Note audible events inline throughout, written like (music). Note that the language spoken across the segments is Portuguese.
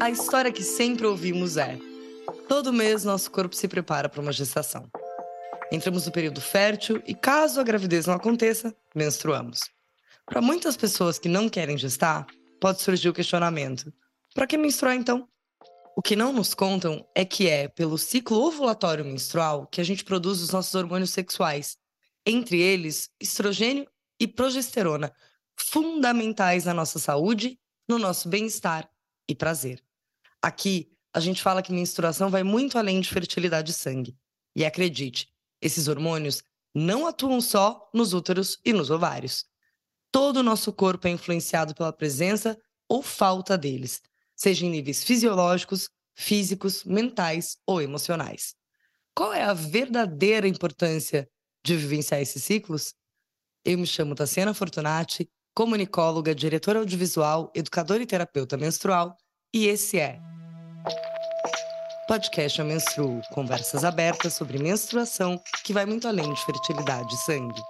A história que sempre ouvimos é: todo mês nosso corpo se prepara para uma gestação. Entramos no período fértil e, caso a gravidez não aconteça, menstruamos. Para muitas pessoas que não querem gestar, pode surgir o questionamento: para que menstruar então? O que não nos contam é que é pelo ciclo ovulatório menstrual que a gente produz os nossos hormônios sexuais, entre eles estrogênio e progesterona, fundamentais na nossa saúde, no nosso bem-estar e prazer. Aqui, a gente fala que menstruação vai muito além de fertilidade de sangue. E acredite, esses hormônios não atuam só nos úteros e nos ovários. Todo o nosso corpo é influenciado pela presença ou falta deles, seja em níveis fisiológicos, físicos, mentais ou emocionais. Qual é a verdadeira importância de vivenciar esses ciclos? Eu me chamo Tassiana Fortunati, comunicóloga, diretora audiovisual, educadora e terapeuta menstrual, e esse é Podcast Eu Menstruo, conversas abertas sobre menstruação que vai muito além de fertilidade e sangue.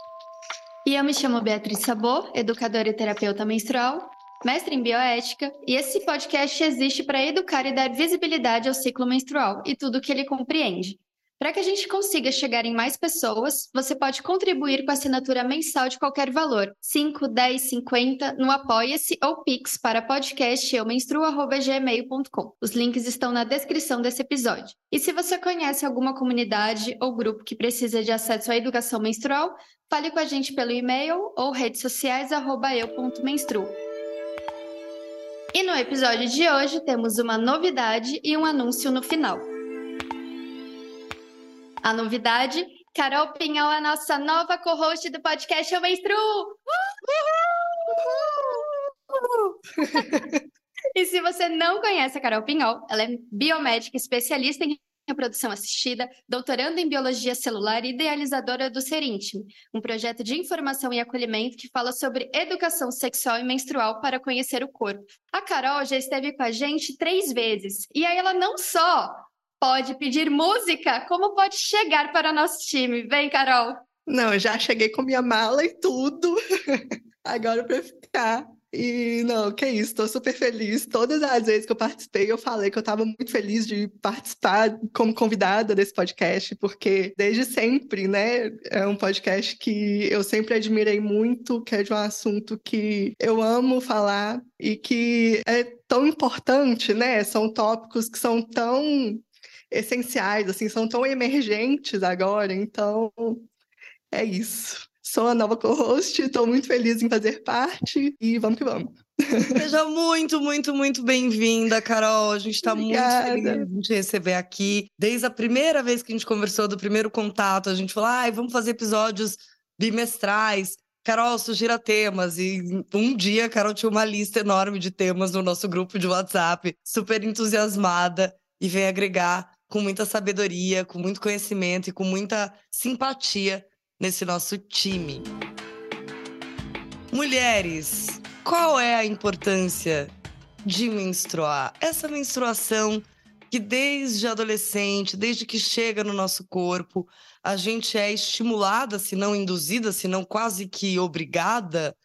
E eu me chamo Beatriz Sabor, educadora e terapeuta menstrual, mestre em bioética, e esse podcast existe para educar e dar visibilidade ao ciclo menstrual e tudo o que ele compreende. Para que a gente consiga chegar em mais pessoas, você pode contribuir com a assinatura mensal de qualquer valor, 5, 10, 50, no Apoia-se ou Pix para podcasteumenstruo.gmail.com. Os links estão na descrição desse episódio. E se você conhece alguma comunidade ou grupo que precisa de acesso à educação menstrual, fale com a gente pelo e-mail ou redes sociais eu.menstruo. E no episódio de hoje temos uma novidade e um anúncio no final. A novidade, Carol Pinhal, a nossa nova co-host do podcast Eu Menstruo! (laughs) e se você não conhece a Carol Pinhol, ela é biomédica especialista em reprodução assistida, doutoranda em biologia celular e idealizadora do Ser Íntimo, um projeto de informação e acolhimento que fala sobre educação sexual e menstrual para conhecer o corpo. A Carol já esteve com a gente três vezes, e aí ela não só pode pedir música, como pode chegar para o nosso time. Vem, Carol. Não, já cheguei com minha mala e tudo. (laughs) Agora para ficar. E não, que isso, estou super feliz. Todas as vezes que eu participei, eu falei que eu estava muito feliz de participar como convidada desse podcast, porque desde sempre, né, é um podcast que eu sempre admirei muito, que é de um assunto que eu amo falar e que é tão importante, né? São tópicos que são tão essenciais, assim, são tão emergentes agora, então é isso. Sou a nova co-host, estou muito feliz em fazer parte e vamos que vamos. Seja muito, muito, muito bem-vinda, Carol. A gente está muito feliz de te receber aqui. Desde a primeira vez que a gente conversou, do primeiro contato, a gente falou: ah, vamos fazer episódios bimestrais. Carol, sugira temas. E um dia a Carol tinha uma lista enorme de temas no nosso grupo de WhatsApp, super entusiasmada, e vem agregar com muita sabedoria, com muito conhecimento e com muita simpatia nesse nosso time. Mulheres, qual é a importância de menstruar? Essa menstruação que desde adolescente, desde que chega no nosso corpo, a gente é estimulada, se não induzida, se não quase que obrigada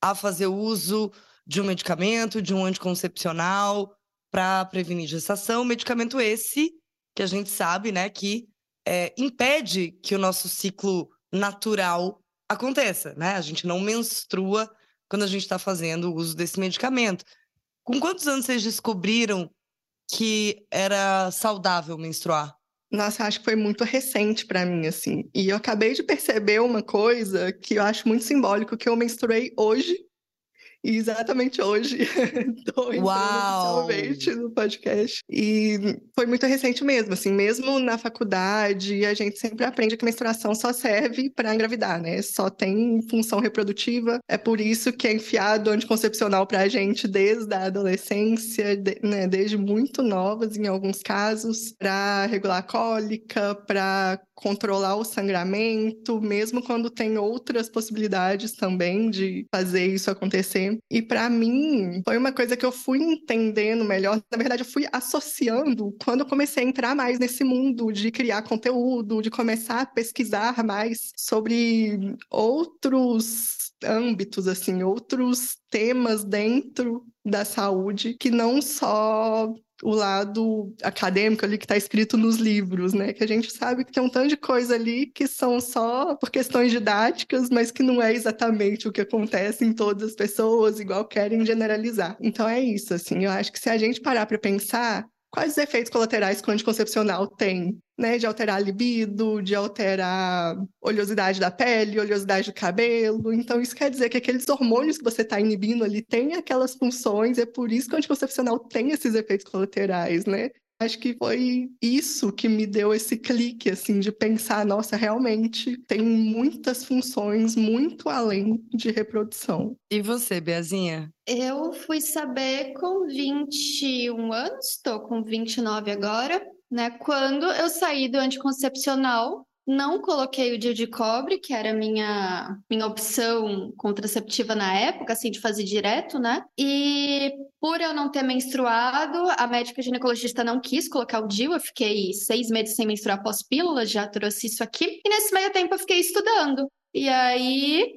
a fazer uso de um medicamento, de um anticoncepcional para prevenir gestação, medicamento esse que a gente sabe, né, que é, impede que o nosso ciclo natural aconteça, né? A gente não menstrua quando a gente está fazendo o uso desse medicamento. Com quantos anos vocês descobriram que era saudável menstruar? Nossa, acho que foi muito recente para mim, assim. E eu acabei de perceber uma coisa que eu acho muito simbólico, que eu menstruei hoje e exatamente hoje (laughs) estou entrando oficialmente no podcast. E foi muito recente mesmo, assim, mesmo na faculdade, a gente sempre aprende que menstruação só serve para engravidar, né? Só tem função reprodutiva. É por isso que é enfiado anticoncepcional para a gente desde a adolescência, de, né? desde muito novas, em alguns casos, para regular a cólica, para controlar o sangramento, mesmo quando tem outras possibilidades também de fazer isso acontecer. E para mim, foi uma coisa que eu fui entendendo melhor. Na verdade, eu fui associando quando eu comecei a entrar mais nesse mundo de criar conteúdo, de começar a pesquisar mais sobre outros âmbitos, assim, outros temas dentro da saúde que não só o lado acadêmico ali que está escrito nos livros, né? Que a gente sabe que tem um tanto de coisa ali que são só por questões didáticas, mas que não é exatamente o que acontece em todas as pessoas, igual querem generalizar. Então é isso, assim. Eu acho que se a gente parar para pensar, quais os efeitos colaterais que o anticoncepcional tem, né? De alterar a libido, de alterar oleosidade da pele, oleosidade do cabelo. Então, isso quer dizer que aqueles hormônios que você está inibindo ali têm aquelas funções, é por isso que o anticoncepcional tem esses efeitos colaterais, né? Acho que foi isso que me deu esse clique, assim, de pensar, nossa, realmente tem muitas funções muito além de reprodução. E você, Beazinha? Eu fui saber com 21 anos, estou com 29 agora, né? Quando eu saí do anticoncepcional não coloquei o DIU de cobre, que era minha minha opção contraceptiva na época, assim, de fazer direto, né? E por eu não ter menstruado, a médica ginecologista não quis colocar o DIU. Eu fiquei seis meses sem menstruar pós-pílula, já trouxe isso aqui. E nesse meio tempo eu fiquei estudando. E aí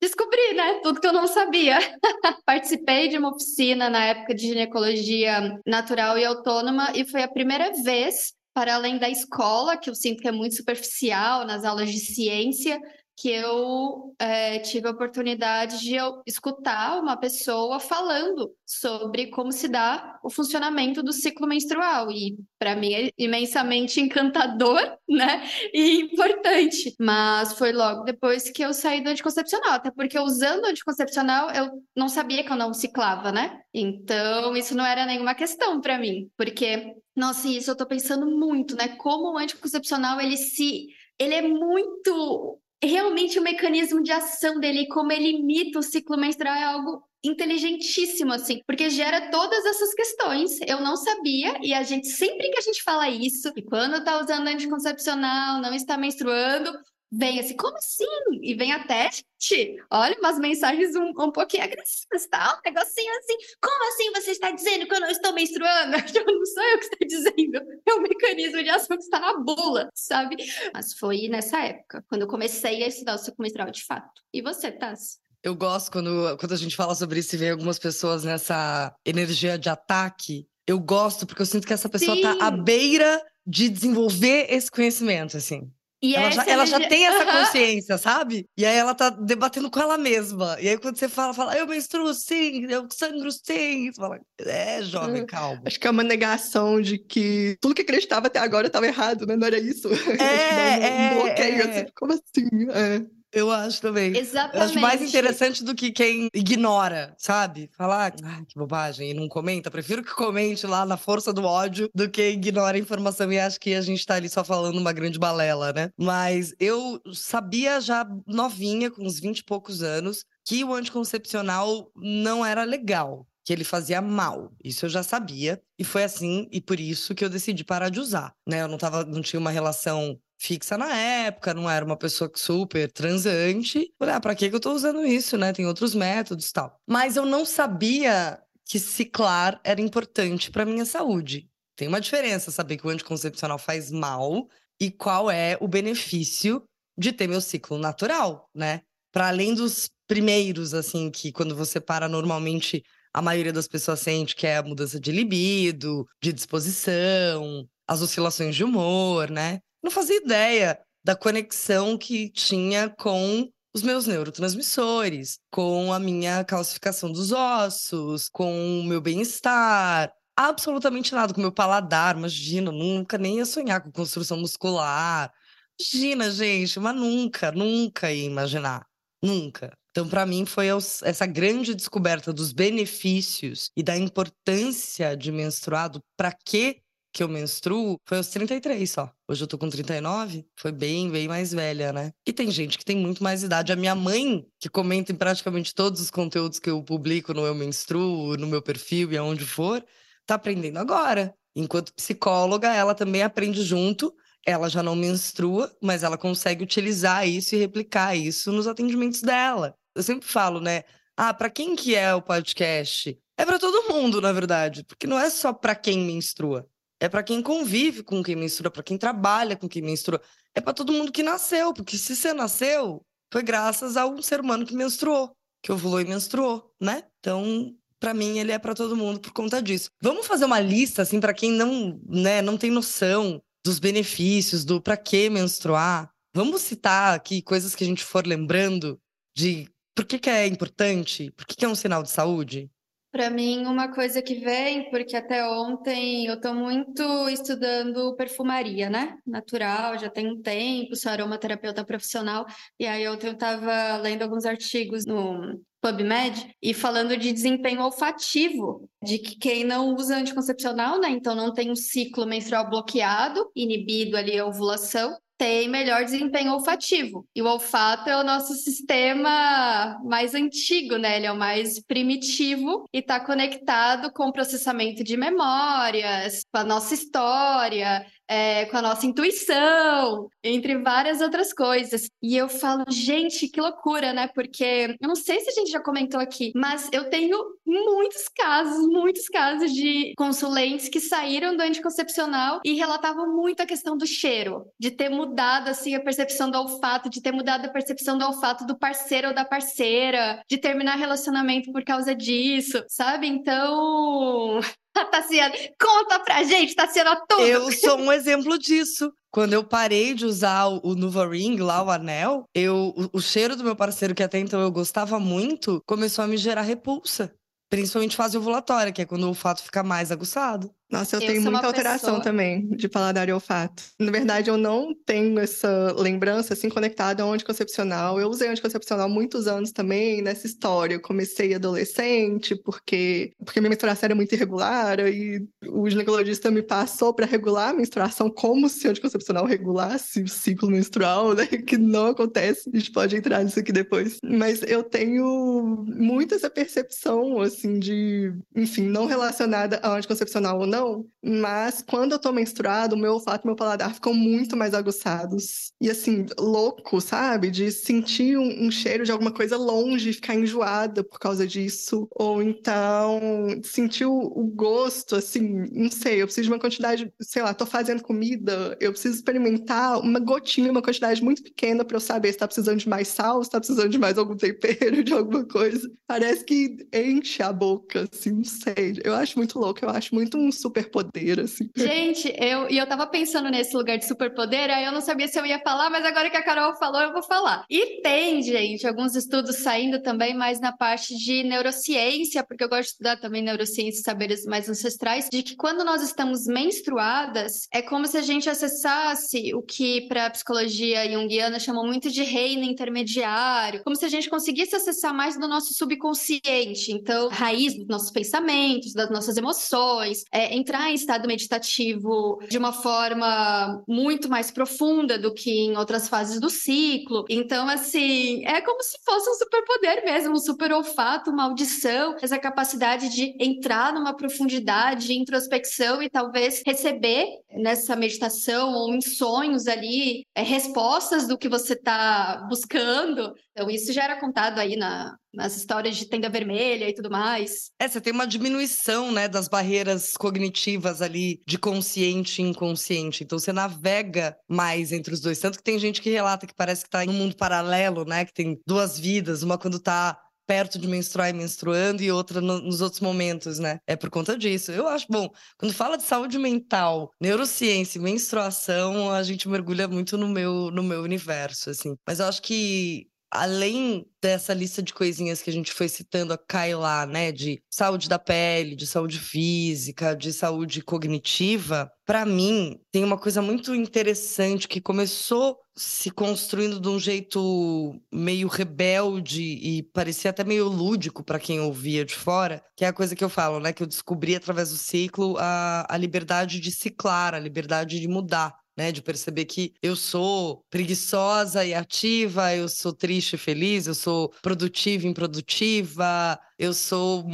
descobri, né? Tudo que eu não sabia. (laughs) Participei de uma oficina na época de ginecologia natural e autônoma e foi a primeira vez para além da escola, que eu sinto que é muito superficial nas aulas de ciência, que eu é, tive a oportunidade de escutar uma pessoa falando sobre como se dá o funcionamento do ciclo menstrual. E para mim é imensamente encantador, (laughs) né? E importante. Mas foi logo depois que eu saí do anticoncepcional, até porque usando anticoncepcional eu não sabia que eu não ciclava, né? Então isso não era nenhuma questão para mim, porque nossa, isso eu tô pensando muito, né? Como o anticoncepcional ele se ele é muito realmente o mecanismo de ação dele, como ele imita o ciclo menstrual, é algo inteligentíssimo, assim, porque gera todas essas questões. Eu não sabia, e a gente, sempre que a gente fala isso, e quando tá usando anticoncepcional, não está menstruando, vem assim, como assim? E vem até, gente, olha, umas mensagens um, um pouquinho agressivas, tá? Um negocinho assim, como assim você está dizendo que eu não estou menstruando? (laughs) Não sou eu que estou dizendo, é o mecanismo de ação que está na bula, sabe? Mas foi nessa época, quando eu comecei a estudar o ciclo menstrual de fato. E você, Tassi? Eu gosto quando, quando a gente fala sobre isso e vê algumas pessoas nessa energia de ataque. Eu gosto porque eu sinto que essa pessoa está à beira de desenvolver esse conhecimento, assim. E ela, já, ela já tem essa consciência, sabe? E aí ela tá debatendo com ela mesma. E aí quando você fala, fala, eu menstruo sim, eu sangro sim. Você fala, é, jovem, hum, calma. Acho que é uma negação de que tudo que acreditava até agora estava errado, né? Não era isso. (laughs) É, um, é, um bloqueio, é. Assim, como assim? É. Eu acho também. Exatamente. Eu acho mais interessante do que quem ignora, sabe? Falar, ah, que bobagem, e não comenta. Prefiro que comente lá na força do ódio do que ignore a informação e acho que a gente tá ali só falando uma grande balela, né? Mas eu sabia já novinha, com uns 20 e poucos anos, que o anticoncepcional não era legal que ele fazia mal. Isso eu já sabia. E foi assim, e por isso que eu decidi parar de usar. Né? Eu não, tava, não tinha uma relação fixa na época, não era uma pessoa super transante. Falei, ah, pra que eu tô usando isso, né? Tem outros métodos tal. Mas eu não sabia que ciclar era importante para minha saúde. Tem uma diferença saber que o anticoncepcional faz mal e qual é o benefício de ter meu ciclo natural, né? Para além dos primeiros, assim, que quando você para normalmente a maioria das pessoas sente que é a mudança de libido, de disposição, as oscilações de humor, né? Não fazia ideia da conexão que tinha com os meus neurotransmissores, com a minha calcificação dos ossos, com o meu bem-estar. Absolutamente nada com o meu paladar, imagina, nunca nem ia sonhar com construção muscular. Imagina, gente, mas nunca, nunca ia imaginar. Nunca. Então, para mim, foi essa grande descoberta dos benefícios e da importância de menstruado, para que que eu menstruo foi aos 33 só. Hoje eu tô com 39, foi bem, bem mais velha, né? E tem gente que tem muito mais idade. A minha mãe, que comenta em praticamente todos os conteúdos que eu publico no Eu Menstruo, no meu perfil e aonde for, tá aprendendo agora. Enquanto psicóloga, ela também aprende junto. Ela já não menstrua, mas ela consegue utilizar isso e replicar isso nos atendimentos dela. Eu sempre falo, né? Ah, para quem que é o podcast? É para todo mundo, na verdade, porque não é só para quem menstrua é para quem convive com quem menstrua, para quem trabalha com quem menstrua. É para todo mundo que nasceu, porque se você nasceu, foi graças a um ser humano que menstruou, que ovulou e menstruou, né? Então, para mim ele é para todo mundo por conta disso. Vamos fazer uma lista assim para quem não, né, não tem noção dos benefícios do para que menstruar. Vamos citar aqui coisas que a gente for lembrando de por que, que é importante, por que, que é um sinal de saúde. Para mim, uma coisa que vem, porque até ontem eu estou muito estudando perfumaria, né? Natural, já tem um tempo, sou aromaterapeuta profissional, e aí ontem eu estava lendo alguns artigos no PubMed e falando de desempenho olfativo, de que quem não usa anticoncepcional, né? Então não tem um ciclo menstrual bloqueado, inibido ali a ovulação, tem melhor desempenho olfativo. E o olfato é o nosso sistema mais antigo, né? Ele é o mais primitivo e está conectado com o processamento de memórias, com a nossa história, é, com a nossa intuição, entre várias outras coisas. E eu falo, gente, que loucura, né? Porque eu não sei se a gente já comentou aqui, mas eu tenho muitos casos, muitos casos de consulentes que saíram do anticoncepcional e relatavam muito a questão do cheiro, de ter mudado assim a percepção do olfato, de ter mudado a percepção do olfato do parceiro ou da parceira, de terminar relacionamento por causa disso, sabe? Então, Tassiana, conta pra gente, Tassiana, tudo. Eu sou um exemplo disso. Quando eu parei de usar o, Nuva Ring, lá o anel, eu, o, o cheiro do meu parceiro, que até então eu gostava muito, começou a me gerar repulsa. Principalmente fase ovulatória, que é quando o olfato fica mais aguçado. Nossa, eu, eu tenho muita alteração pessoa... também de paladar e olfato. Na verdade, eu não tenho essa lembrança assim conectada ao anticoncepcional. Eu usei anticoncepcional muitos anos também nessa história. Eu comecei adolescente porque porque minha menstruação era muito irregular e o ginecologista me passou para regular a menstruação como se o anticoncepcional regulasse o ciclo menstrual, né? (laughs) Que não acontece. A gente pode entrar nisso aqui depois. Mas eu tenho muito essa percepção assim de, enfim, não relacionada ao anticoncepcional ou não não, mas quando eu tô menstruada, o meu olfato e meu paladar ficam muito mais aguçados. E assim, louco, sabe? De sentir um, um cheiro de alguma coisa longe e ficar enjoada por causa disso. Ou então sentir o, o, gosto, assim, não sei, eu preciso de uma quantidade, sei lá, tô fazendo comida, eu preciso experimentar uma gotinha, uma quantidade muito pequena para eu saber se tá precisando de mais sal, se tá precisando de mais algum tempero, (laughs) de alguma coisa. Parece que enche a boca, assim, não sei. Eu acho muito louco, eu acho muito um superpoder, assim. Gente, eu, e eu tava pensando nesse lugar de superpoder, aí eu não sabia se eu ia falar, mas agora que a Carol falou, eu vou falar. E tem, gente, alguns estudos saindo também mais na parte de neurociência, porque eu gosto de estudar também neurociência e saberes mais ancestrais, de que quando nós estamos menstruadas, é como se a gente acessasse o que para a psicologia junguiana chamam muito de reino intermediário, como se a gente conseguisse acessar mais do nosso subconsciente, então, raiz dos nossos pensamentos, das nossas emoções, é, entrar em estado meditativo de uma forma muito mais profunda do que em outras fases do ciclo. Então, assim, é como se fosse um superpoder mesmo, um super olfato, uma audição, essa capacidade de entrar numa profundidade, introspecção e talvez receber nessa meditação ou em sonhos ali é, respostas do que você está buscando. Então, isso já era contado aí na, nas histórias de tenda vermelha e tudo mais. É, você tem uma diminuição, né, das barreiras cognitivas ali de consciente e inconsciente. Então, você navega mais entre os dois. Tanto que tem gente que relata que parece que está em um mundo paralelo, né, que tem duas vidas, uma quando está perto de menstruar e menstruando e outra no, nos outros momentos, né? É por conta disso. Eu acho bom. Quando fala de saúde mental, neurociência, menstruação, a gente mergulha muito no meu no meu universo, assim. Mas eu acho que além dessa lista de coisinhas que a gente foi citando a lá, né, de saúde da pele, de saúde física, de saúde cognitiva, para mim tem uma coisa muito interessante que começou se construindo de um jeito meio rebelde e parecia até meio lúdico para quem ouvia de fora, que é a coisa que eu falo, né, que eu descobri através do ciclo a, a liberdade de ciclar, a liberdade de mudar né? De perceber que eu sou preguiçosa e ativa, eu sou triste e feliz, eu sou produtiva e improdutiva, eu sou.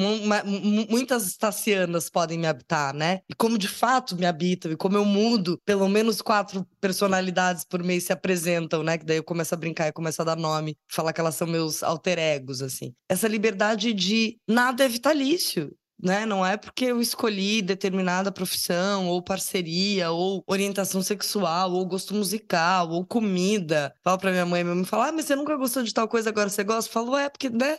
Muitas tacianas podem me habitar, né? E como de fato me habitam, e como eu mudo, pelo menos quatro personalidades por mês se apresentam, né? Que daí eu começo a brincar e começo a dar nome, falar que elas são meus alter egos, assim. Essa liberdade de nada é vitalício né? Não é porque eu escolhi determinada profissão, ou parceria, ou orientação sexual, ou gosto musical, ou comida. Falo pra minha mãe, minha mãe fala, ah, mas você nunca gostou de tal coisa, agora você gosta? Falo, é, porque, né?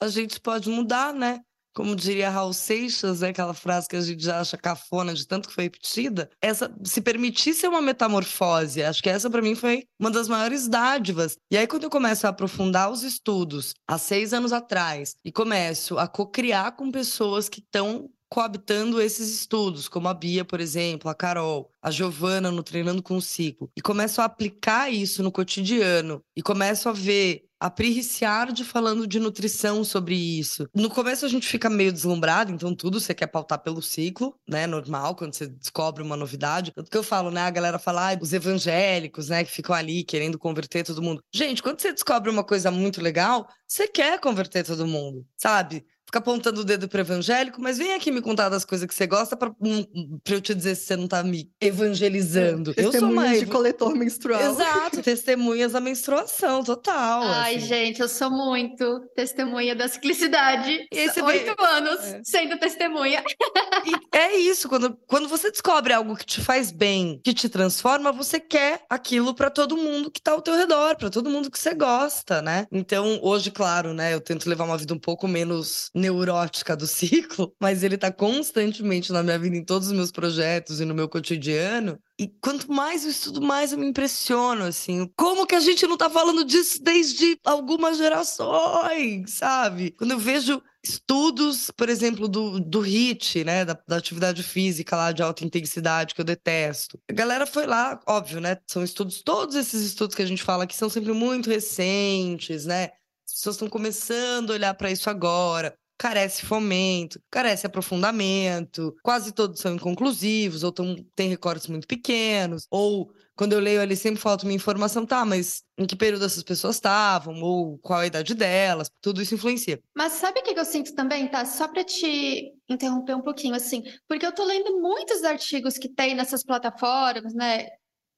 A gente pode mudar, né? Como diria Raul Seixas, né, aquela frase que a gente já acha cafona de tanto que foi repetida, essa se permitisse uma metamorfose, acho que essa para mim foi uma das maiores dádivas. E aí quando eu começo a aprofundar os estudos, há seis anos atrás, e começo a co-criar com pessoas que estão coabitando esses estudos, como a Bia, por exemplo, a Carol, a Giovana no Treinando com o Ciclo, e começo a aplicar isso no cotidiano, e começo a ver a Pri Ricciardi falando de nutrição sobre isso. No começo a gente fica meio deslumbrado, então tudo você quer pautar pelo ciclo, né? Normal, quando você descobre uma novidade. Tanto que eu falo, né? A galera fala, ah, os evangélicos, né? Que ficam ali querendo converter todo mundo. Gente, quando você descobre uma coisa muito legal, você quer converter todo mundo, sabe? Fica apontando o dedo para evangélico, mas vem aqui me contar das coisas que você gosta para eu te dizer se você não tá me evangelizando. É, eu sou uma de coletor menstrual. Exato, testemunhas da menstruação, total. Ai, assim. gente, eu sou muito testemunha da ciclicidade. Oito vê... anos é. sendo testemunha. E é isso, quando, quando você descobre algo que te faz bem, que te transforma, você quer aquilo para todo mundo que tá ao teu redor, para todo mundo que você gosta, né? Então, hoje, claro, né, eu tento levar uma vida um pouco menos neurótica do ciclo, (laughs) mas ele tá constantemente na minha vida, em todos os meus projetos e no meu cotidiano. E quanto mais eu estudo, mais eu me impressiono, assim. Como que a gente não tá falando disso desde algumas gerações, sabe? Quando eu vejo estudos, por exemplo, do, do HIT, né, da, da, atividade física lá de alta intensidade, que eu detesto. A galera foi lá, óbvio, né, são estudos, todos esses estudos que a gente fala que são sempre muito recentes, né, as pessoas estão começando a olhar para isso agora carece fomento, carece aprofundamento, quase todos são inconclusivos, ou tem recortes muito pequenos, ou quando eu leio ali sempre falta uma informação, tá, mas em que período essas pessoas estavam, ou qual a idade delas, tudo isso influencia. Mas sabe o que eu sinto também, tá? Só para te interromper um pouquinho, assim, porque eu tô lendo muitos artigos que tem nessas plataformas, né?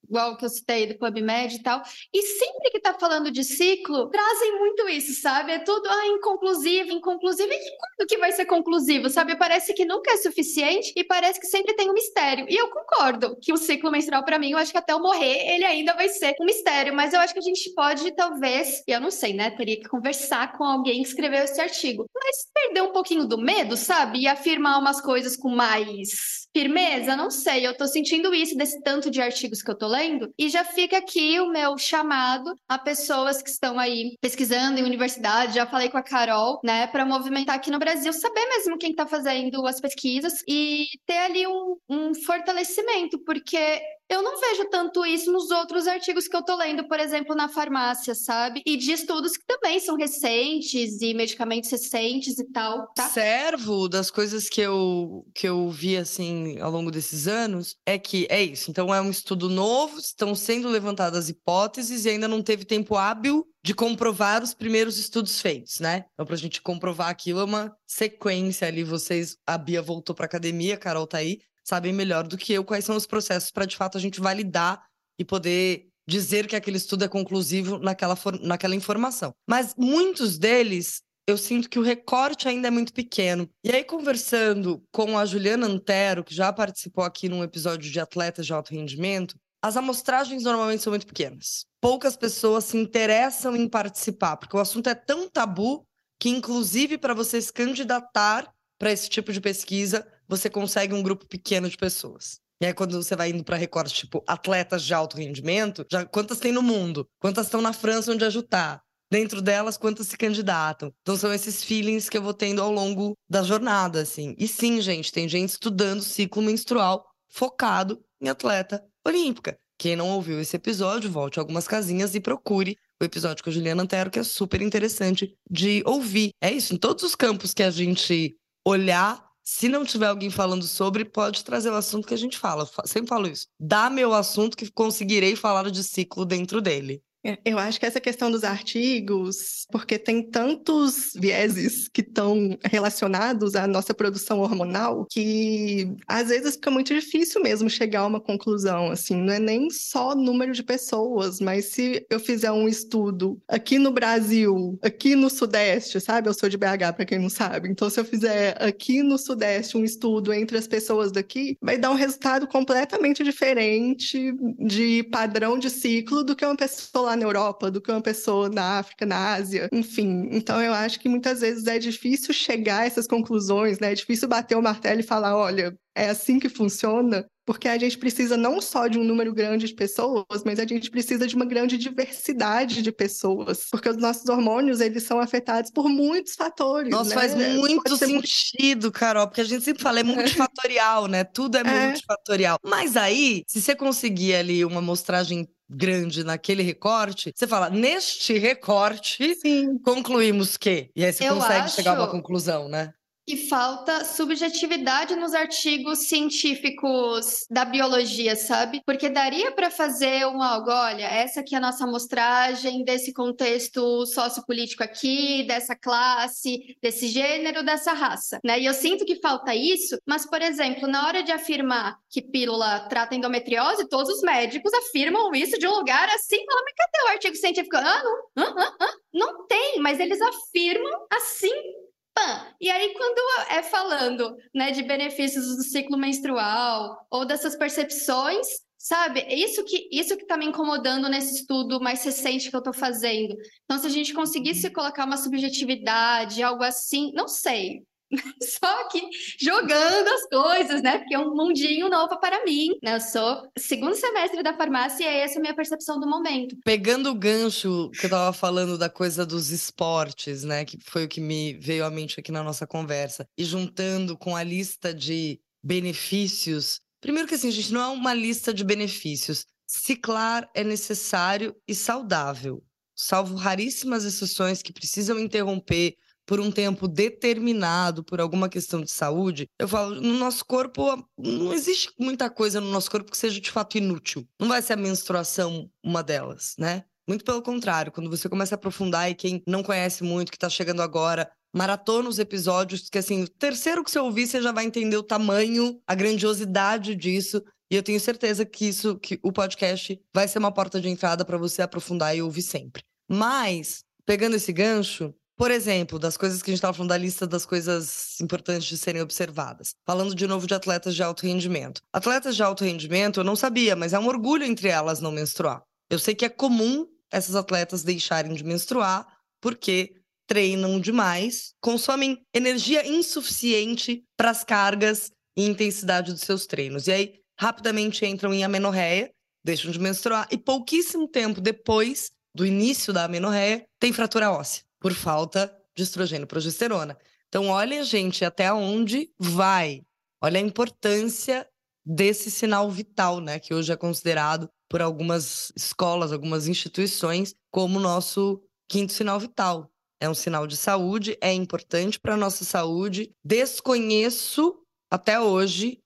Igual que eu citei do PubMed e tal. E sempre que tá falando de ciclo, trazem muito isso, sabe? É tudo ah, inconclusivo, inconclusivo. E quando que vai ser conclusivo, sabe? Parece que nunca é suficiente e parece que sempre tem um mistério. E eu concordo que o ciclo menstrual, para mim, eu acho que até eu morrer, ele ainda vai ser um mistério. Mas eu acho que a gente pode, talvez, eu não sei, né? Teria que conversar com alguém que escreveu esse artigo. Mas perder um pouquinho do medo, sabe? E afirmar umas coisas com mais firmeza, não sei. Eu tô sentindo isso desse tanto de artigos que eu tô lendo. E já fica aqui o meu chamado a pessoas que estão aí pesquisando em universidade. Já falei com a Carol, né, para movimentar aqui no Brasil, saber mesmo quem tá fazendo as pesquisas e ter ali um, um fortalecimento, porque eu não vejo tanto isso nos outros artigos que eu tô lendo, por exemplo, na farmácia, sabe? E de estudos que também são recentes e medicamentos recentes e tal, tá? Servo das coisas que eu que eu vi assim ao longo desses anos é que é isso. Então é um estudo novo, estão sendo levantadas hipóteses e ainda não teve tempo hábil de comprovar os primeiros estudos feitos, né? Então, para a gente comprovar aquilo, é uma sequência ali. Vocês, a Bia voltou para academia, a Carol tá aí sabem melhor do que eu quais são os processos para de fato a gente validar e poder dizer que aquele estudo é conclusivo naquela, naquela informação. Mas muitos deles eu sinto que o recorte ainda é muito pequeno. E aí, conversando com a Juliana Antero, que já participou aqui num episódio de Atletas de Alto Rendimento, as amostragens normalmente são muito pequenas. Poucas pessoas se interessam em participar, porque o assunto é tão tabu que, inclusive, para você se candidatar para esse tipo de pesquisa, você consegue um grupo pequeno de pessoas. E aí, quando você vai indo para recortes, tipo, atletas de alto rendimento, já quantas tem no mundo? Quantas estão na França onde ajudar? Dentro delas, quantas se candidatam? Então, são esses feelings que eu vou tendo ao longo da jornada, assim. E sim, gente, tem gente estudando ciclo menstrual focado em atleta olímpica. Quem não ouviu esse episódio, volte algumas casinhas e procure o episódio com a Juliana Antero, que é super interessante de ouvir. É isso, em todos os campos que a gente olhar, se não tiver alguém falando sobre, pode trazer o assunto que a gente fala. Sempre falo isso. Dá meu assunto que conseguirei falar de ciclo dentro dele. Eu acho que essa questão dos artigos, porque tem tantos vieses que estão relacionados à nossa produção hormonal, que às vezes fica muito difícil mesmo chegar a uma conclusão. Assim, não é nem só número de pessoas, mas se eu fizer um estudo aqui no Brasil, aqui no Sudeste, sabe? Eu sou de BH, para quem não sabe. Então, se eu fizer aqui no Sudeste um estudo entre as pessoas daqui, vai dar um resultado completamente diferente de padrão de ciclo do que uma pessoa lá lá na Europa do que uma pessoa na África, na Ásia, enfim. Então eu acho que muitas vezes é difícil chegar a essas conclusões, né? É difícil bater o martelo e falar, olha, é assim que funciona, porque a gente precisa não só de um número grande de pessoas, mas a gente precisa de uma grande diversidade de pessoas, porque os nossos hormônios, eles são afetados por muitos fatores, Nossa, né? faz muito sentido, Carol, porque a gente sempre fala, é multifatorial, né? Tudo é, é multifatorial. Mas aí, se você conseguir ali uma amostragem grande naquele recorte, você fala, neste recorte, Sim. concluímos que. E aí você Eu consegue acho... chegar a uma conclusão, né? E falta subjetividade nos artigos científicos da biologia, sabe? Porque daria para fazer um algo, olha, essa aqui é a nossa amostragem desse contexto sociopolítico aqui, dessa classe, desse gênero, dessa raça, né? E eu sinto que falta isso, mas, por exemplo, na hora de afirmar que pílula trata endometriose, todos os médicos afirmam isso de um lugar assim, fala, mas cadê o artigo científico? Ah, não, ah, ah, ah. não tem, mas eles afirmam assim Pã. E aí, quando é falando né, de benefícios do ciclo menstrual ou dessas percepções, sabe? Isso que isso que está me incomodando nesse estudo mais recente que eu estou fazendo. Então, se a gente conseguisse colocar uma subjetividade, algo assim, não sei, (laughs) Só que jogando as coisas, né? Porque é um mundinho novo para mim. Né? Eu sou segundo semestre da farmácia e essa é a minha percepção do momento. Pegando o gancho que eu tava falando da coisa dos esportes, né? Que foi o que me veio à mente aqui na nossa conversa. E juntando com a lista de benefícios. Primeiro que assim, gente, não é uma lista de benefícios. Ciclar é necessário e saudável, salvo raríssimas exceções que precisam interromper por um tempo determinado, por alguma questão de saúde, eu falo, no nosso corpo, não existe muita coisa no nosso corpo que seja de fato inútil. Não vai ser a menstruação uma delas, né? Muito pelo contrário, quando você começa a aprofundar e quem não conhece muito, que tá chegando agora, maratona os episódios, que assim, o terceiro que você ouvir, você já vai entender o tamanho, a grandiosidade disso. E eu tenho certeza que isso, que o podcast vai ser uma porta de entrada para você aprofundar e ouvir sempre. Mas, pegando esse gancho, por exemplo, das coisas que a gente estava falando da lista das coisas importantes de serem observadas. Falando de novo de atletas de alto rendimento. Atletas de alto rendimento, eu não sabia, mas é um orgulho entre elas não menstruar. Eu sei que é comum essas atletas deixarem de menstruar porque treinam demais, consomem energia insuficiente para as cargas e intensidade dos seus treinos. E aí, rapidamente entram em amenorreia, deixam de menstruar e pouquíssimo tempo depois do início da amenorreia, tem fratura óssea por falta de estrogênio e progesterona. Então, olha, gente, até onde vai. Olha a importância desse sinal vital, né? Que hoje é considerado por algumas escolas, algumas instituições, como nosso quinto sinal vital. É um sinal de saúde, é importante para a nossa saúde. Desconheço até hoje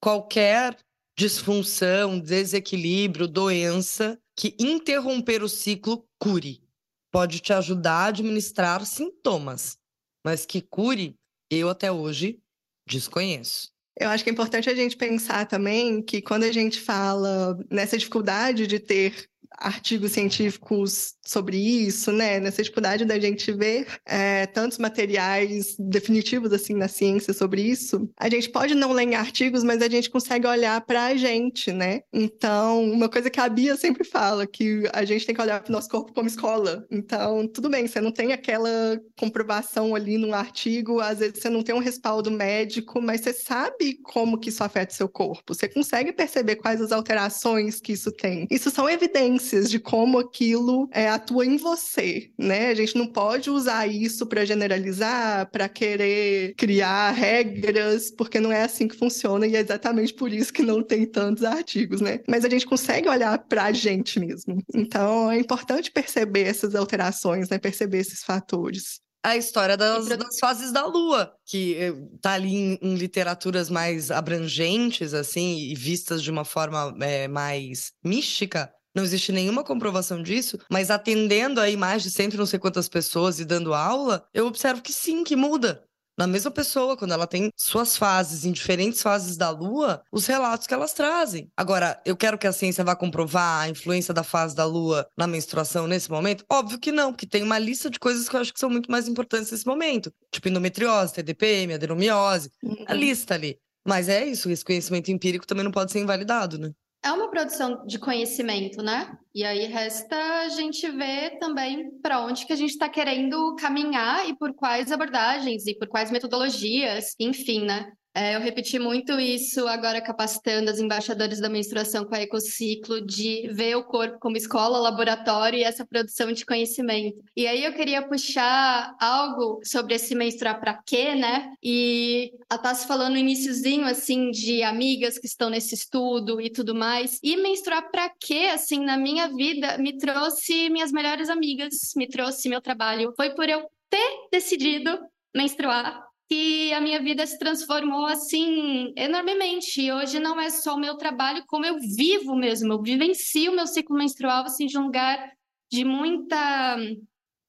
qualquer disfunção, desequilíbrio, doença que interromper o ciclo cure pode te ajudar a administrar sintomas, mas que cure, eu até hoje desconheço. Eu acho que é importante a gente pensar também que quando a gente fala nessa dificuldade de ter artigos científicos sobre isso, né? Nessa dificuldade da gente ver é, tantos materiais definitivos assim na ciência sobre isso, a gente pode não ler artigos, mas a gente consegue olhar para a gente, né? Então, uma coisa que a Bia sempre fala, que a gente tem que olhar para o nosso corpo como escola. Então, tudo bem, você não tem aquela comprovação ali num artigo, às vezes você não tem um respaldo médico, mas você sabe como que isso afeta o seu corpo. Você consegue perceber quais as alterações que isso tem. Isso são evidências de como aquilo é, atua em você, né? A gente não pode usar isso para generalizar, para querer criar regras, porque não é assim que funciona e é exatamente por isso que não tem tantos artigos, né? Mas a gente consegue olhar para a gente mesmo. Então é importante perceber essas alterações, né? Perceber esses fatores a história das, das, fases da Lua, que eh, tá ali em, em, literaturas mais abrangentes, assim, e vistas de uma forma é, mais mística, não existe nenhuma comprovação disso, mas atendendo aí mais de cento e não sei quantas pessoas e dando aula, eu observo que sim, que muda. Na mesma pessoa, quando ela tem suas fases, em diferentes fases da lua, os relatos que elas trazem. Agora, eu quero que a ciência vá comprovar a influência da fase da lua na menstruação nesse momento? Óbvio que não, porque tem uma lista de coisas que eu acho que são muito mais importantes nesse momento. Tipo endometriose, TDPM, adenomiose, a uhum. lista ali. Mas é isso, esse conhecimento empírico também não pode ser invalidado, né? É uma produção de conhecimento, né? E aí resta a gente ver também para onde que a gente está querendo caminhar e por quais abordagens e por quais metodologias, enfim, né? É, eu repeti muito isso agora capacitando as embaixadoras da menstruação com a Ecociclo, de ver o corpo como escola, laboratório e essa produção de conhecimento. E aí eu queria puxar algo sobre esse menstruar para quê, né? E a Tassi falando no iníciozinho, assim, de amigas que estão nesse estudo e tudo mais. E menstruar para quê, assim, na minha vida, me trouxe minhas melhores amigas, me trouxe meu trabalho. Foi por eu ter decidido menstruar que a minha vida se transformou assim enormemente. E hoje não é só o meu trabalho, como eu vivo mesmo. Eu vivencio o meu ciclo menstrual assim de um lugar de muita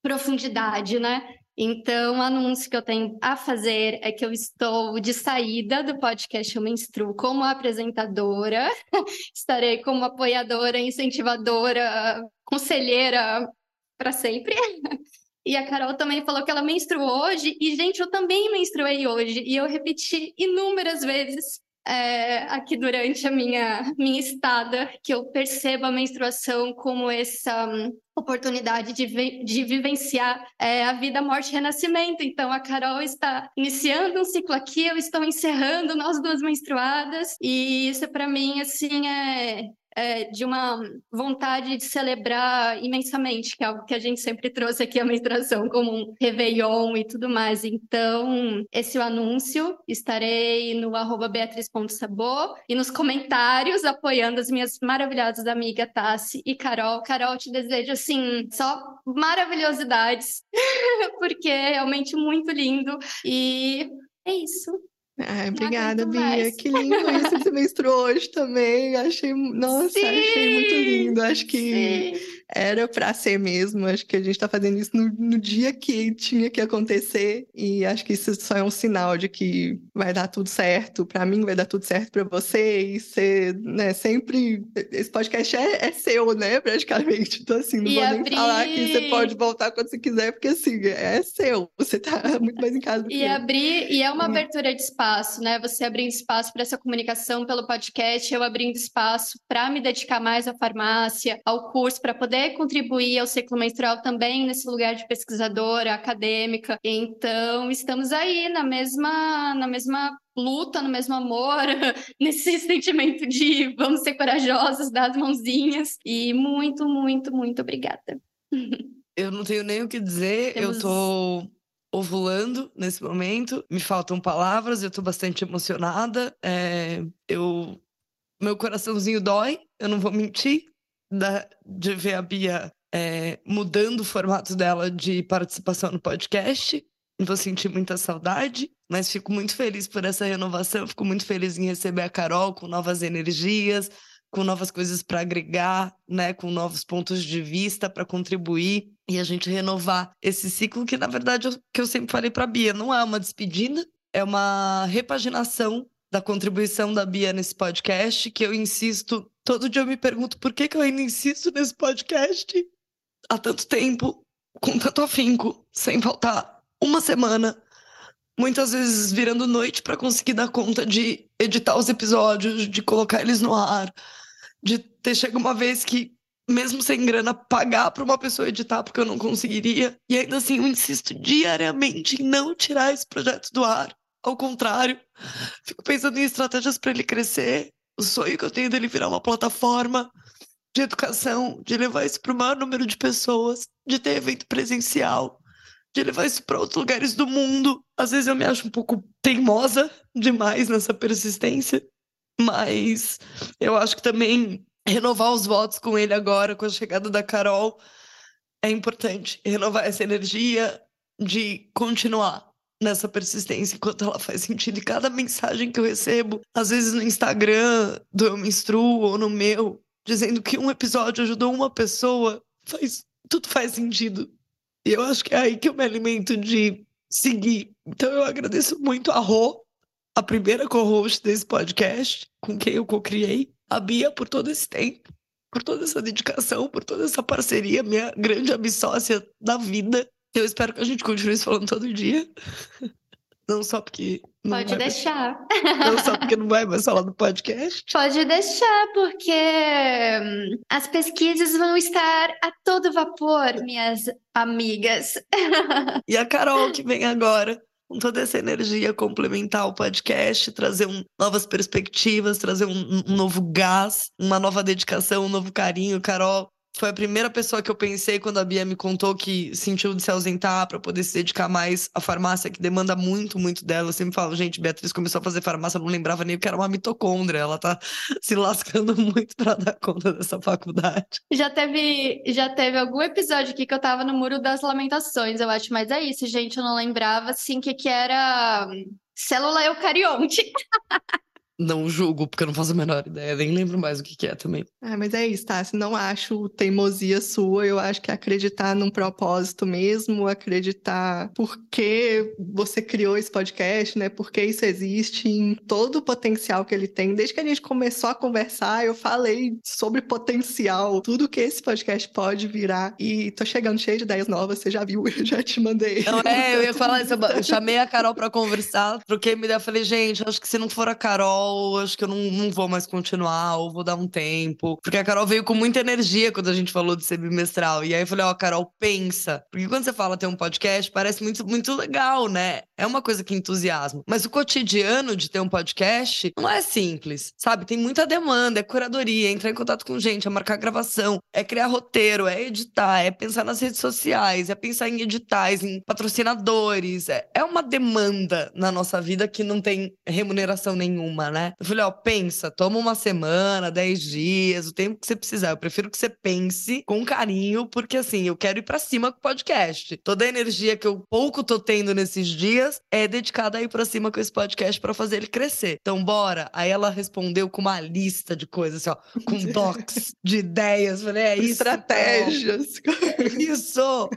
profundidade, né? Então, o anúncio que eu tenho a fazer é que eu estou de saída do podcast Eu Menstruo como apresentadora, (laughs) estarei como apoiadora, incentivadora, conselheira para sempre. E a Carol também falou que ela menstruou hoje. E, gente, eu também menstruei hoje. E eu repeti inúmeras vezes é, aqui durante a minha, minha estada que eu percebo a menstruação como essa um, oportunidade de, vi de vivenciar é, a vida, morte e renascimento. Então, a Carol está iniciando um ciclo aqui, eu estou encerrando nós duas menstruadas. E isso, para mim, assim, é, é, de uma vontade de celebrar imensamente, que é algo que a gente sempre trouxe aqui a menstruação como um Réveillon e tudo mais. Então, esse é o anúncio. Estarei no arroba beatriz.sabor e nos comentários apoiando as minhas maravilhosas amigas Tassi e Carol. Carol, te desejo, assim, só maravilhosidades, (laughs) porque é realmente muito lindo. E é isso. Ai, obrigada, Bia. Mais. Que lindo isso que você (laughs) menstruou hoje também. Achei, nossa, Sim. achei muito lindo. Acho que Sim era para ser mesmo. Acho que a gente está fazendo isso no, no, dia que tinha que acontecer e acho que isso só é um sinal de que vai dar tudo certo. Para mim vai dar tudo certo para você e ser, né, sempre esse podcast é, é, seu, né, praticamente. Então assim, não e vou abrir... nem falar que você pode voltar quando você quiser, porque assim, é seu. Você tá (laughs) muito mais em casa do e que abrir e é uma hum. abertura de espaço, né? Você abrindo espaço para essa comunicação pelo podcast, eu abrindo espaço para me dedicar mais à farmácia, ao curso para poder poder contribuir ao ciclo menstrual também nesse lugar de pesquisadora, acadêmica. Então, estamos aí na mesma, na mesma luta, no mesmo amor, (laughs) nesse sentimento de vamos ser corajosos, dar as mãozinhas. E muito, muito, muito obrigada. Eu não tenho nem o que dizer, Temos... eu tô ovulando nesse momento, me faltam palavras, eu tô bastante emocionada. É, eu meu coraçãozinho dói, eu não vou mentir da, de ver a Bia é, mudando o formato dela de participação no podcast. Vou sentir muita saudade, mas fico muito feliz por essa renovação. Fico muito feliz em receber a Carol com novas energias, com novas coisas para agregar, né, com novos pontos de vista para contribuir e a gente renovar esse ciclo que na verdade eu, que eu sempre falei para Bia, não é uma despedida, é uma repaginação da contribuição da Bia nesse podcast, que eu insisto, todo dia eu me pergunto por que, que eu ainda insisto nesse podcast há tanto tempo, com tanto afinco, sem faltar uma semana, muitas vezes virando noite para conseguir dar conta de editar os episódios, de colocar eles no ar, de ter chegado uma vez que mesmo sem grana, pagar para uma pessoa editar, porque eu não conseguiria. E ainda assim, eu insisto diariamente em não tirar esse projeto do ar. Ao contrário, fico pensando em estratégias para ele crescer. O sonho que eu tenho dele virar uma plataforma de educação, de levar isso para o maior número de pessoas, de ter evento presencial, de levar isso para outros lugares do mundo. Às vezes eu me acho um pouco teimosa demais nessa persistência, mas eu acho que também renovar os votos com ele agora, com a chegada da Carol, é importante. Renovar essa energia de continuar nessa persistência enquanto ela faz sentido. E cada mensagem que eu recebo, às vezes no Instagram do Eu Menstruo ou no meu, dizendo que um episódio ajudou uma pessoa, faz, tudo faz sentido. E eu acho que é aí que eu me alimento de seguir. Então eu agradeço muito a Rô, a primeira co-host desse podcast, com quem eu co-criei, a Bia por todo esse tempo, por toda essa dedicação, por toda essa parceria, minha grande amissócia da vida. Eu espero que a gente continue falando todo dia. Não só porque Não Pode deixar. Não só porque não vai mais falar do podcast. Pode deixar, porque hum, as pesquisas vão estar a todo vapor, minhas amigas. E a Carol que vem agora com toda essa energia, complementar o podcast, trazer um, novas perspectivas, trazer um, um, novo gás, uma nova dedicação, um novo carinho. Carol, foi a primeira pessoa que eu pensei quando a Bia me contou que sentiu de se ausentar para poder se dedicar mais à farmácia, que demanda muito, muito dela. Eu sempre falo, gente, Beatriz começou a fazer farmácia, não lembrava nem que era uma mitocôndria. Ela tá (laughs) se lascando muito para dar conta dessa faculdade. Já teve, já teve algum episódio aqui que eu tava no Muro das Lamentações, eu acho, mas é isso, gente, eu não lembrava assim que que era célula eucarionte. (laughs) Não julgo, porque eu não faço a menor ideia, nem lembro mais o que, que é também. É, mas é isso, tá? Se não acho teimosia sua, eu acho que é acreditar num propósito mesmo, acreditar por que você criou esse podcast, né? Por que isso existe, em todo o potencial que ele tem. Desde que a gente começou a conversar, eu falei sobre potencial, tudo que esse podcast pode virar. E tô chegando cheio de ideias novas, você já viu, (laughs) eu já te mandei. Não, é, eu ia falar isso, eu chamei a Carol pra conversar, porque me deu, falei, gente, acho que se não for a Carol, Carol, acho que eu não, não vou mais continuar, ou vou dar um tempo. Porque a Carol veio com muita energia quando a gente falou de ser bimestral. E aí eu falei, ó, oh, Carol, pensa. Porque quando você fala ter um podcast, parece muito, muito legal, né? É uma coisa que entusiasma. Mas o cotidiano de ter um podcast não é simples, sabe? Tem muita demanda, é curadoria, é entrar em contato com gente, é marcar gravação, é criar roteiro, é editar, é pensar nas redes sociais, é pensar em editais, em patrocinadores. É, é uma demanda na nossa vida que não tem remuneração nenhuma, né? Né? Eu falei, ó, pensa, toma uma semana, dez dias, o tempo que você precisar. Eu prefiro que você pense com carinho, porque assim, eu quero ir para cima com o podcast. Toda a energia que eu pouco tô tendo nesses dias é dedicada a ir pra cima com esse podcast para fazer ele crescer. Então, bora. Aí ela respondeu com uma lista de coisas, assim, ó, com docs (laughs) de ideias. Eu falei, é isso. Estratégias. É isso.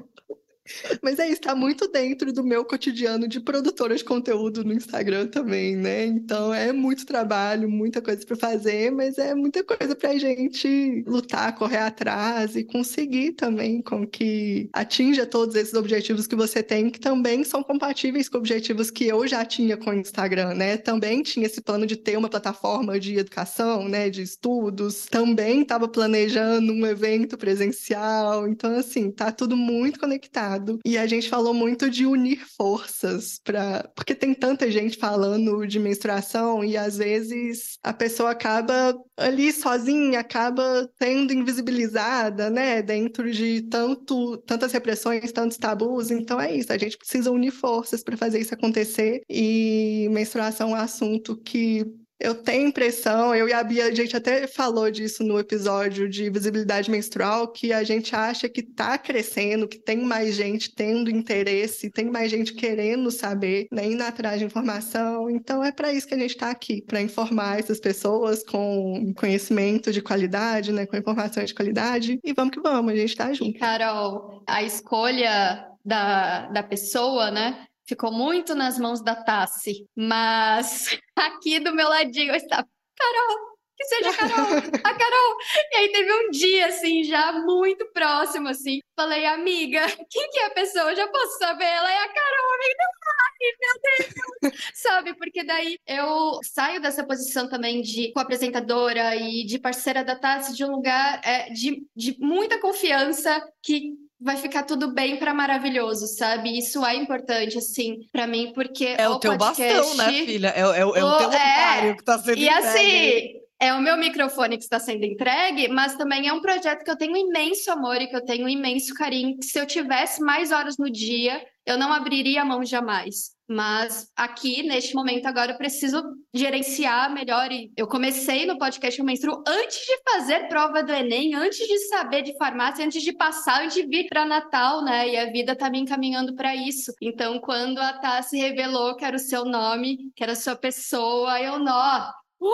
Mas é isso, tá muito dentro do meu cotidiano de produtora de conteúdo no Instagram também, né? Então é muito trabalho, muita coisa para fazer, mas é muita coisa pra gente lutar, correr atrás e conseguir também com que atinja todos esses objetivos que você tem, que também são compatíveis com objetivos que eu já tinha com o Instagram, né? Também tinha esse plano de ter uma plataforma de educação, né, de estudos, também estava planejando um evento presencial. Então assim, tá tudo muito conectado e a gente falou muito de unir forças para porque tem tanta gente falando de menstruação e às vezes a pessoa acaba ali sozinha, acaba sendo invisibilizada, né, dentro de tanto tantas repressões, tantos tabus. Então é isso, a gente precisa unir forças para fazer isso acontecer. E menstruação é um assunto que eu tenho impressão, eu e a Bia, a gente até falou disso no episódio de visibilidade menstrual, que a gente acha que está crescendo, que tem mais gente tendo interesse, tem mais gente querendo saber, né, indo atrás de informação. Então é para isso que a gente está aqui, para informar essas pessoas com conhecimento de qualidade, né, com informação de qualidade. E vamos que vamos, a gente está junto. E Carol, a escolha da, da pessoa, né? Ficou muito nas mãos da Tassi, mas (laughs) aqui do meu ladinho está Carol, que seja a Carol, (laughs) a Carol. E aí teve um dia, assim, já muito próximo, assim, falei, amiga, quem que é a pessoa? Eu já posso saber? Ela é a Carol, amiga. Ai, meu Deus! (laughs) Sabe, porque daí eu saio dessa posição também de co-apresentadora e de parceira da Tassi de um lugar é, de, de muita confiança que vai ficar tudo bem para maravilhoso, sabe? Isso é importante, assim, para mim, porque é o, o teu podcast... bastão, né, filha? É, é, é o, o teu é... que tá sendo E entregue. assim, é o meu microfone que está sendo entregue, mas também é um projeto que eu tenho imenso amor e que eu tenho imenso carinho. Que se eu tivesse mais horas no dia, eu não abriria a mão jamais. Mas aqui, neste momento, agora eu preciso gerenciar melhor. E eu comecei no podcast Eu Menstruo antes de fazer prova do Enem, antes de saber de farmácia, antes de passar, antes de vir para Natal, né? E a vida tá me encaminhando para isso. Então, quando a Tassi revelou que era o seu nome, que era a sua pessoa, eu, nó. Uh!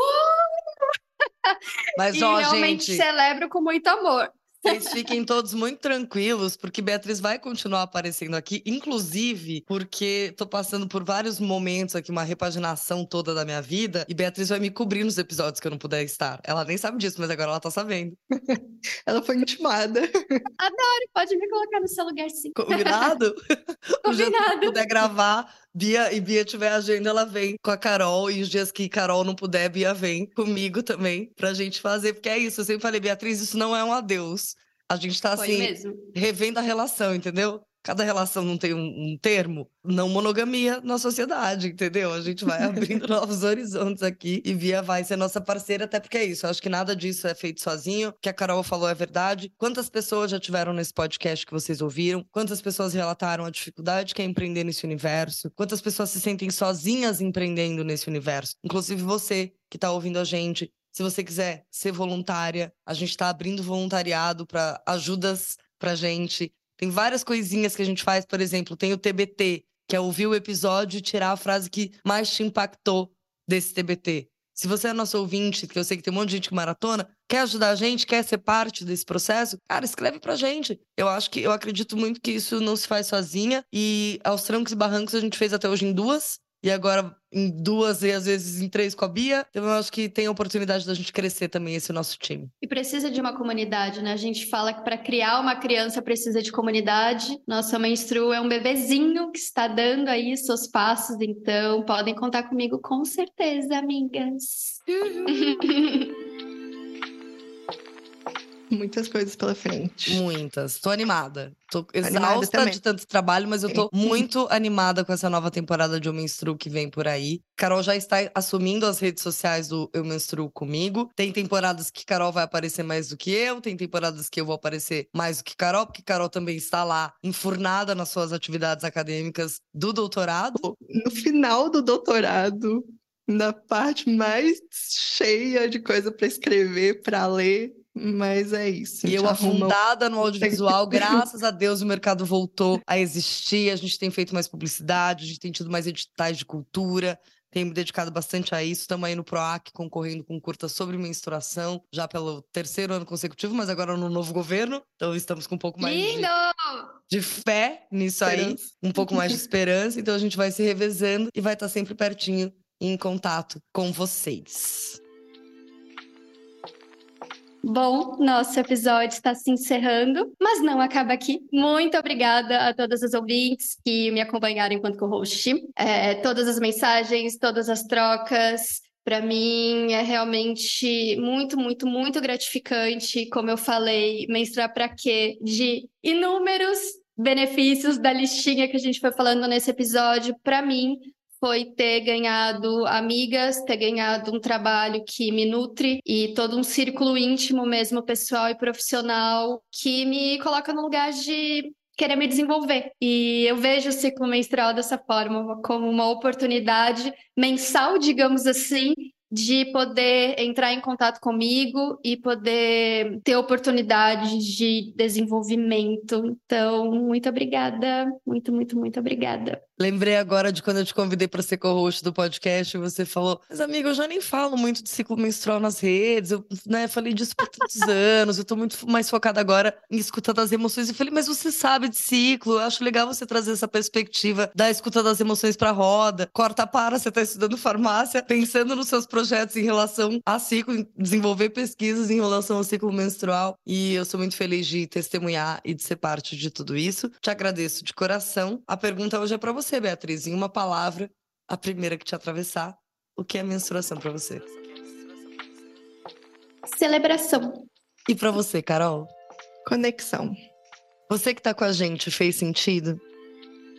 Mas, (laughs) e ó, realmente gente... celebro com muito amor. Vocês fiquem todos muito tranquilos, porque Beatriz vai continuar aparecendo aqui, inclusive porque tô passando por vários momentos aqui, uma repaginação toda da minha vida, e Beatriz vai me cobrir nos episódios que eu não puder estar. Ela nem sabe disso, mas agora ela tá sabendo. (laughs) ela foi intimada. Adoro, pode me colocar no seu lugar sim. Combinado? (laughs) (laughs) Combinado. Se puder gravar Bia e Bia tiver agenda, ela vem com a Carol. E os dias que Carol não puder, Bia vem comigo também pra gente fazer. Porque é isso, eu sempre falei, Beatriz, isso não é um adeus. A gente tá Foi assim, mesmo. revendo a relação, entendeu? Cada relação não tem um, um termo, não monogamia na sociedade, entendeu? A gente vai (laughs) abrindo novos horizontes aqui e Bia vai ser nossa parceira, até porque é isso. Eu acho que nada disso é feito sozinho. O que a Carol falou é verdade. Quantas pessoas já tiveram nesse podcast que vocês ouviram? Quantas pessoas relataram a dificuldade que é empreender nesse universo? Quantas pessoas se sentem sozinhas empreendendo nesse universo? Inclusive você que está ouvindo a gente. Se você quiser ser voluntária, a gente está abrindo voluntariado para ajudas pra gente. Tem várias coisinhas que a gente faz, por exemplo, tem o TBT, que é ouvir o episódio e tirar a frase que mais te impactou desse TBT. Se você é nosso ouvinte, que eu sei que tem um monte de gente que maratona, quer ajudar a gente, quer ser parte desse processo, cara, escreve pra gente. Eu acho que eu acredito muito que isso não se faz sozinha e aos trancos e barrancos a gente fez até hoje em duas e agora em duas e às vezes em três com a Bia. Então eu acho que tem a oportunidade da gente crescer também esse nosso time. E precisa de uma comunidade, né? A gente fala que para criar uma criança precisa de comunidade. Nossa mãe Stru é um bebezinho que está dando aí seus passos, então podem contar comigo com certeza, amigas. (laughs) (laughs) Muitas coisas pela frente. Muitas. Tô animada. Tô exausta de tanto trabalho, mas eu tô muito animada com essa nova temporada de Eu Menstruo que vem por aí. Carol já está assumindo as redes sociais do Eu Menstruo comigo. Tem temporadas que Carol vai aparecer mais do que eu, tem temporadas que eu vou aparecer mais do que Carol, porque Carol também está lá enfurnada nas suas atividades acadêmicas do doutorado. No final do doutorado, na parte mais cheia de coisa para escrever, para ler, mas é isso. E eu afundada no audiovisual, (laughs) graças a Deus o mercado voltou a existir. A gente tem feito mais publicidade, a gente tem tido mais editais de cultura. Tenho me dedicado bastante a isso. Estamos aí no PROAC concorrendo com curta sobre menstruação, já pelo terceiro ano consecutivo, mas agora no novo governo. Então estamos com um pouco mais de, Lindo! de fé nisso aí, esperança. um pouco mais de esperança. Então a gente vai se revezando e vai estar sempre pertinho e em contato com vocês. Bom, nosso episódio está se encerrando, mas não acaba aqui. Muito obrigada a todas as ouvintes que me acompanharam enquanto co-host. É, todas as mensagens, todas as trocas. Para mim é realmente muito, muito, muito gratificante. Como eu falei, menstruar para quê? De inúmeros benefícios da listinha que a gente foi falando nesse episódio. Para mim, foi ter ganhado amigas, ter ganhado um trabalho que me nutre e todo um círculo íntimo mesmo, pessoal e profissional, que me coloca no lugar de querer me desenvolver. E eu vejo o ciclo menstrual dessa forma, como uma oportunidade mensal, digamos assim, de poder entrar em contato comigo e poder ter oportunidades de desenvolvimento. Então, muito obrigada, muito, muito, muito obrigada. Lembrei agora de quando eu te convidei para ser co-host do podcast e você falou: Mas, amiga, eu já nem falo muito de ciclo menstrual nas redes, eu né, falei disso por tantos (laughs) anos, eu tô muito mais focada agora em escutar das emoções. Eu falei: Mas você sabe de ciclo, eu acho legal você trazer essa perspectiva da escuta das emoções pra roda. Corta para, você tá estudando farmácia, pensando nos seus projetos em relação a ciclo, desenvolver pesquisas em relação ao ciclo menstrual. E eu sou muito feliz de testemunhar e de ser parte de tudo isso. Te agradeço de coração. A pergunta hoje é para você, Beatriz. Em uma palavra, a primeira que te atravessar, o que é menstruação para você? Celebração. E para você, Carol? Conexão. Você que tá com a gente, fez sentido?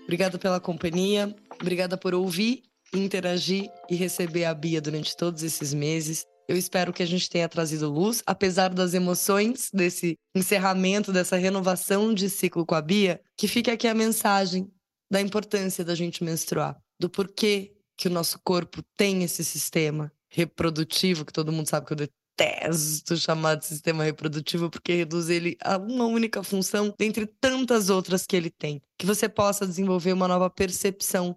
Obrigada pela companhia, obrigada por ouvir, interagir e receber a Bia durante todos esses meses. Eu espero que a gente tenha trazido luz, apesar das emoções desse encerramento, dessa renovação de ciclo com a Bia, que fique aqui a mensagem da importância da gente menstruar, do porquê que o nosso corpo tem esse sistema reprodutivo, que todo mundo sabe que eu detesto chamar de sistema reprodutivo, porque reduz ele a uma única função, dentre tantas outras que ele tem. Que você possa desenvolver uma nova percepção.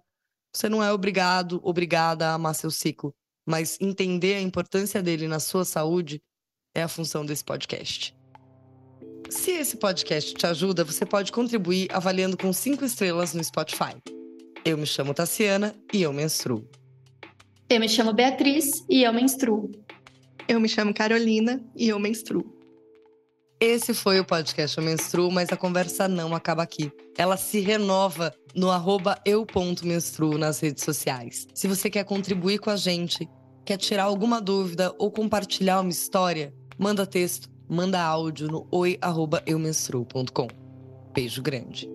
Você não é obrigado, obrigada a amar seu ciclo, mas entender a importância dele na sua saúde é a função desse podcast. Se esse podcast te ajuda, você pode contribuir avaliando com cinco estrelas no Spotify. Eu me chamo Tassiana e eu menstruo. Eu me chamo Beatriz e eu menstruo. Eu me chamo Carolina e eu menstruo. Esse foi o podcast Eu Menstruo, mas a conversa não acaba aqui. Ela se renova no arroba eu.menstruo nas redes sociais. Se você quer contribuir com a gente, quer tirar alguma dúvida ou compartilhar uma história, manda texto, manda áudio no oi.eumenstruo.com. Beijo grande.